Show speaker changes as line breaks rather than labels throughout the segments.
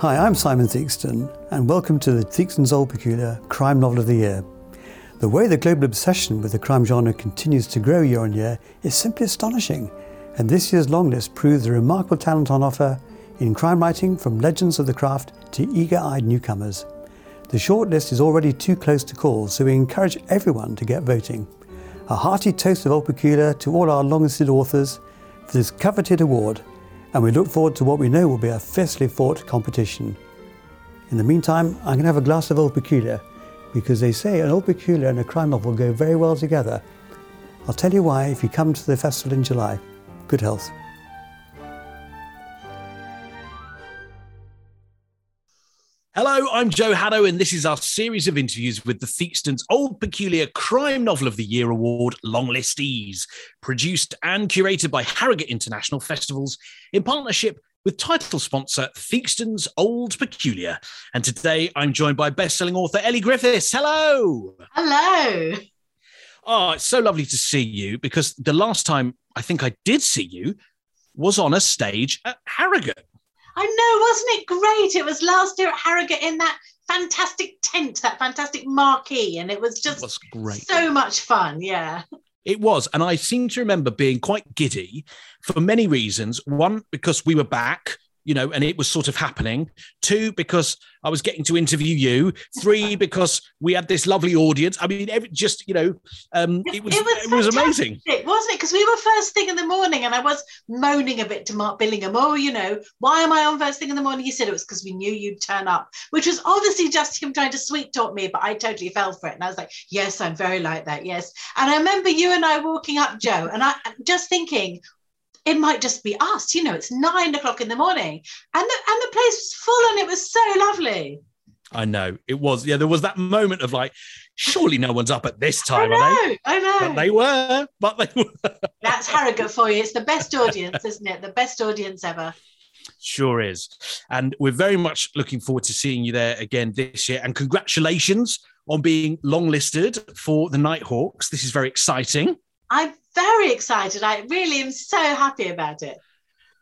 Hi, I'm Simon Theakston, and welcome to the Theakston's Old Peculier Crime Novel of the Year. The way the global obsession with the crime genre continues to grow year on year is simply astonishing, and this year's longlist proves the remarkable talent on offer in crime writing from legends of the craft to eager eyed newcomers. The shortlist is already too close to call, so we encourage everyone to get voting. A hearty toast of Old to all our long listed authors for this coveted award, and we look forward to what we know will be a fiercely fought competition. In the meantime, I'm going to have a glass of Old Peculier because they say an Old Peculier and a crime novel go very well together. I'll tell you why if you come to the festival in July. Good health.
I'm Joe Haddow, and this is our series of interviews with the Theakston's Old Peculier Crime Novel of the Year Award long listees, produced and curated by Harrogate International Festivals in partnership with title sponsor Theakston's Old Peculier. And today I'm joined by best-selling author Elly Griffiths. Hello.
Hello.
Oh, it's so lovely to see you because the last time I think I did see you was on a stage at Harrogate.
I know, wasn't it great? It was last year at Harrogate in that fantastic tent, that fantastic marquee, and it was just
It was great.
so much fun. Yeah.
It was. And I seem to remember being quite giddy for many reasons. One, because we were back, you know, and it was sort of happening. Two, because I was getting to interview you. Three, because we had this lovely audience. I mean, every, just, you know, um, it, was, it was, amazing.
fantastic, wasn't it? Because we were first thing in the morning, and I was moaning a bit to Mark Billingham. Oh, you know, why am I on first thing in the morning? He said it was because we knew you'd turn up, which was obviously just him trying to sweet talk me, but I totally fell for it. And I was like, yes, I'm very like that. Yes. And I remember you and I walking up, Joe, and I just thinking, it might just be us, you know, it's nine o'clock in the morning. And the, and the place was full and it was so lovely.
I know it was. Yeah, there was that moment of like, surely no one's up at this time,
I
are
know,
they?
I know.
But they were. But they were.
That's Harrogate for you. It's the best audience, isn't it? The best audience ever.
Sure is. And we're very much looking forward to seeing you there again this year. And congratulations on being longlisted for the Nighthawks. This is very exciting.
I'm very excited. I really am so happy about it.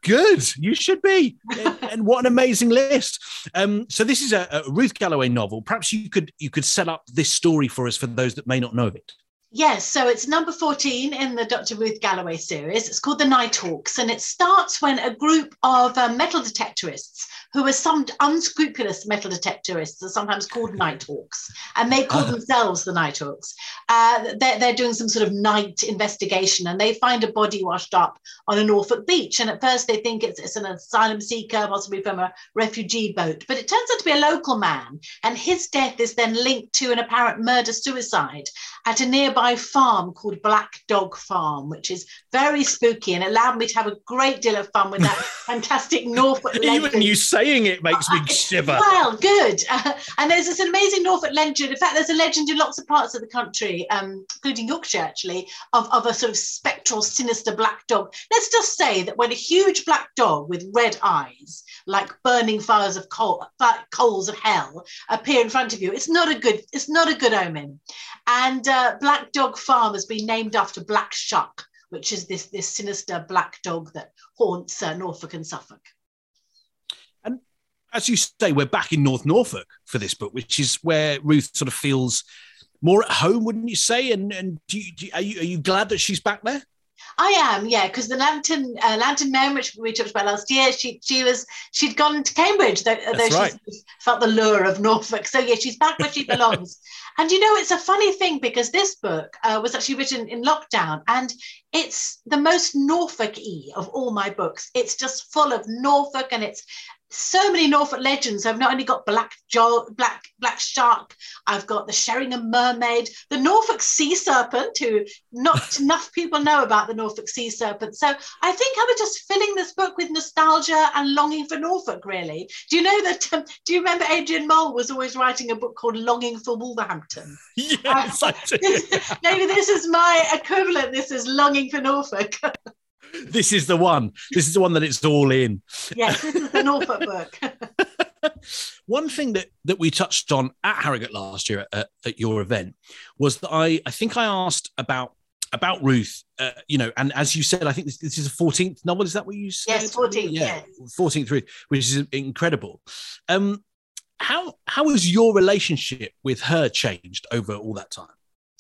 Good, you should be. and, what an amazing list! Um, so this is a, a Ruth Galloway novel. Perhaps you could you could set up this story for us for those that may not know of it.
Yes, so it's number 14 in the Dr. Ruth Galloway series. It's called The Nighthawks, and it starts when a group of uh, metal detectorists, who are some unscrupulous metal detectorists, are sometimes called Nighthawks, and they call themselves the Nighthawks. Uh, they're, they're doing some sort of night investigation, and they find a body washed up on a Norfolk beach. And at first, they think it's, it's an asylum seeker, possibly from a refugee boat, but it turns out to be a local man, and his death is then linked to an apparent murder suicide at a nearby farm called Black Dog Farm, which is very spooky and allowed me to have a great deal of fun with that fantastic Norfolk legend.
Even you saying it makes me shiver.
Well, good. Uh, and there's this amazing Norfolk legend. In fact, there's a legend in lots of parts of the country, um, including Yorkshire, actually, of, of a sort of spectral, sinister black dog. Let's just say that when a huge black dog with red eyes, like burning fires of coal, coals of hell, appear in front of you, it's not a good. It's not a good omen. And uh, Black Dog Farm has been named after Black Shuck, which is this this sinister black dog that haunts uh, Norfolk and Suffolk.
And as you say, we're back in North Norfolk for this book, which is where Ruth sort of feels more at home, wouldn't you say? And and do you, do you, are you are you glad that she's back there?
I am, yeah, because the Lantern uh, Lantern Man, which we talked about last year, she she was she'd gone to Cambridge, though, though she
right.
felt the lure of Norfolk. So yeah, she's back where she belongs. and you know, it's a funny thing because this book uh, was actually written in lockdown, and it's the most Norfolk-y of all my books. It's just full of Norfolk, and it's so many Norfolk legends. I've not only got Black Joe, Black Black Shuck, I've got the Sheringham Mermaid, the Norfolk Sea Serpent, who not enough people know about the Norfolk Sea Serpent. So I think I was just filling this book with nostalgia and longing for Norfolk. Really, do you know that? Um, do you remember Adrian Mole was always writing a book called Longing for Wolverhampton?
Yes, I do.
Maybe this is my equivalent. This is Longing for Norfolk.
This is the one. This is the one that it's all in.
yes, this is the Norfolk book.
One thing that that we touched on at Harrogate last year at, at your event was that I I think I asked about about Ruth, uh, you know, and as you said, I think this, this is a 14th novel. Is that what you said?
Yes, 14th.
Yeah,
yes.
14th Ruth, which is incredible. Um, how how has your relationship with her changed over all that time?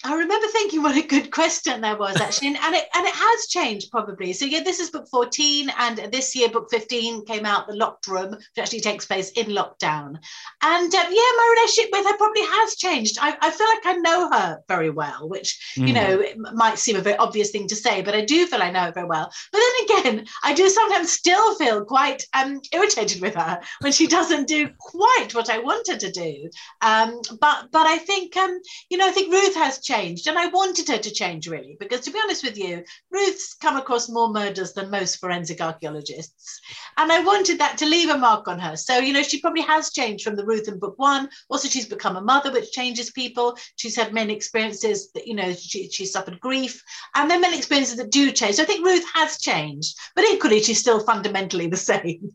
I remember thinking what a good question there was actually, and, and, it and it has changed probably. So yeah, this is book fourteen, and this year book fifteen came out, the Locked Room, which actually takes place in lockdown. And um, yeah, my relationship with her probably has changed. I, I feel like I know her very well, which mm. you know might seem a very obvious thing to say, but I do feel I know her very well. But then again, I do sometimes still feel quite um, irritated with her when she doesn't do quite what I want her to do. Um, but but I think um, you know I think Ruth has changed changed. And I wanted her to change, really, because to be honest with you, Ruth's come across more murders than most forensic archaeologists. And I wanted that to leave a mark on her. So, you know, she probably has changed from the Ruth in book one. Also, she's become a mother, which changes people. She's had many experiences that, you know, she, she suffered grief. And there then many experiences that do change. So I think Ruth has changed, but equally, she's still fundamentally the same.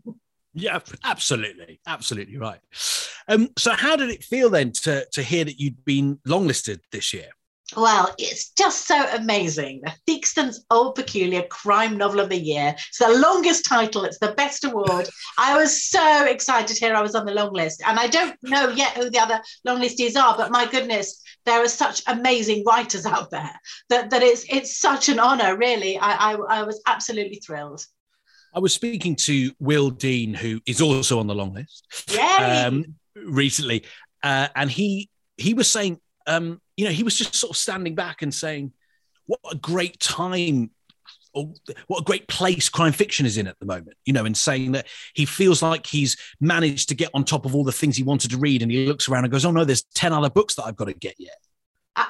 Yeah, absolutely, absolutely right. Um, so, how did it feel then to to hear that you'd been longlisted this year?
Well, it's just so amazing. The Theakston's Old Peculier Crime Novel of the Year. It's the longest title, it's the best award. I was so excited here I was on the long list. And I don't know yet who the other long listees are, but my goodness, there are such amazing writers out there that, that it's it's such an honor, really. I, I, I was absolutely thrilled.
I was speaking to Will Dean, who is also on the long list.
Um,
recently. Uh, and he he was saying um, you know, he was just sort of standing back and saying, "What a great time." Or what a great place crime fiction is in at the moment, you know, and saying that he feels like he's managed to get on top of all the things he wanted to read. And he looks around and goes, Oh no, there's 10 other books that I've got to get yet.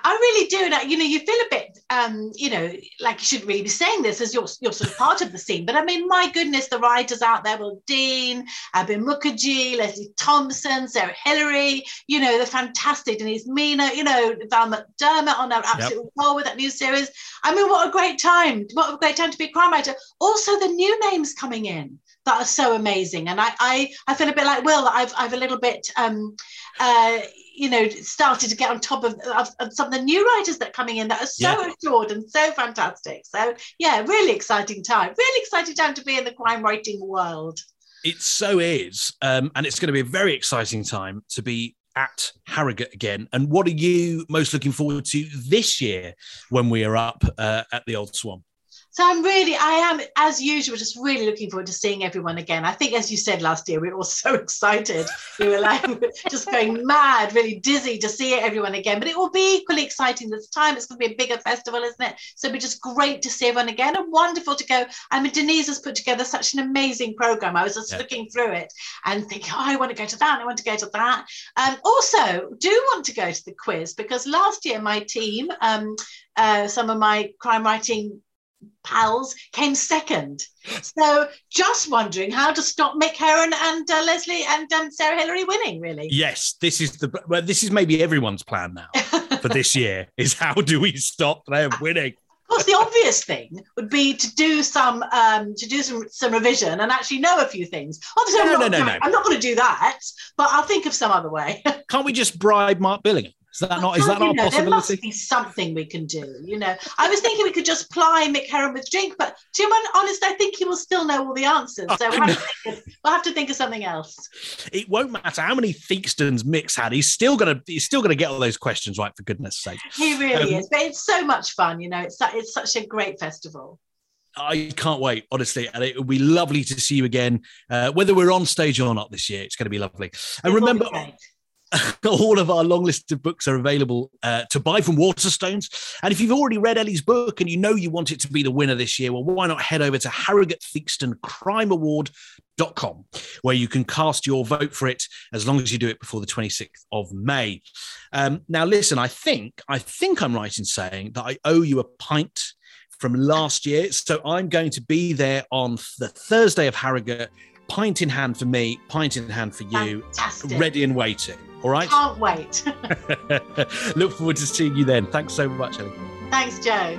I really do. That you know, you feel a bit, um, you know, like you shouldn't really be saying this as you're you're sort of part of the scene. But I mean, my goodness, the writers out there, Will Dean, Abir Mukherjee, Lesley Thomson, Sarah Hilary, you know, they're fantastic. Denise Mina, you know, Val McDermid on our absolute yep. roll with that new series. I mean, what a great time! What a great time to be a crime writer. Also, the new names coming in that are so amazing. And I I, I feel a bit like Will that I've I've a little bit um uh you know started to get on top of, of, of, some of the new writers that are coming in that are so yeah. assured and so fantastic so yeah really exciting time really exciting time to be in the crime writing world
it so is um, and it's going to be a very exciting time to be at Harrogate again. And what are you most looking forward to this year when we are up uh, at the Old Swan?
So I'm really, I am, as usual, just really looking forward to seeing everyone again. I think, as you said last year, we were all so excited. We were like just going mad, really dizzy to see everyone again. But it will be equally exciting this time. It's going to be a bigger festival, isn't it? So it'll be just great to see everyone again and wonderful to go. I mean, Denise has put together such an amazing program. I was just yeah. looking through it and thinking, oh, I want to go to that. I want to go to that. Um, also, do want to go to the quiz because last year my team, um, uh, some of my crime writing pals came second. So just wondering how to stop Mick Herron and uh, Lesley and um, Sarah Hilary winning, really.
Yes, this is the well, this is maybe everyone's plan now for this year is how do we stop them winning?
Of course, the obvious thing would be to do some um, to do some some revision and actually know a few things. Obviously, no, I'm, not, no, no, no. I'm not going to do that, but I'll think of some other way.
Can't we just bribe Mark Billingham? Is that not? Is that not a possibility? There
must be something we can do. You know, I was thinking we could just ply Mick Herron with drink, but to be honest, I think he will still know all the answers. So we'll have, of, we'll have, to think of something else.
It won't matter how many Theakstons Mick's had. He's still gonna he's still gonna get all those questions right. For goodness' sake,
he really um, is. But it's so much fun. You know, it's it's such a great festival.
I can't wait, honestly, and it will be lovely to see you again, uh, whether we're on stage or not this year. It's going to be lovely. And it remember, all of our long list of books are available uh, to buy from Waterstones. And if you've already read Elly's book and you know you want it to be the winner this year, well, why not head over to Harrogate Theakston Crime Award.com, where you can cast your vote for it as long as you do it before the 26th of May. Um, now, listen, I think I think I'm right in saying that I owe you a pint from last year. So I'm going to be there on the Thursday of Harrogate, pint in hand for me, pint in hand for you,
Fantastic.
ready and waiting. All right.
Can't wait.
Look forward to seeing you then. Thanks so much, Elly.
Thanks, Joe.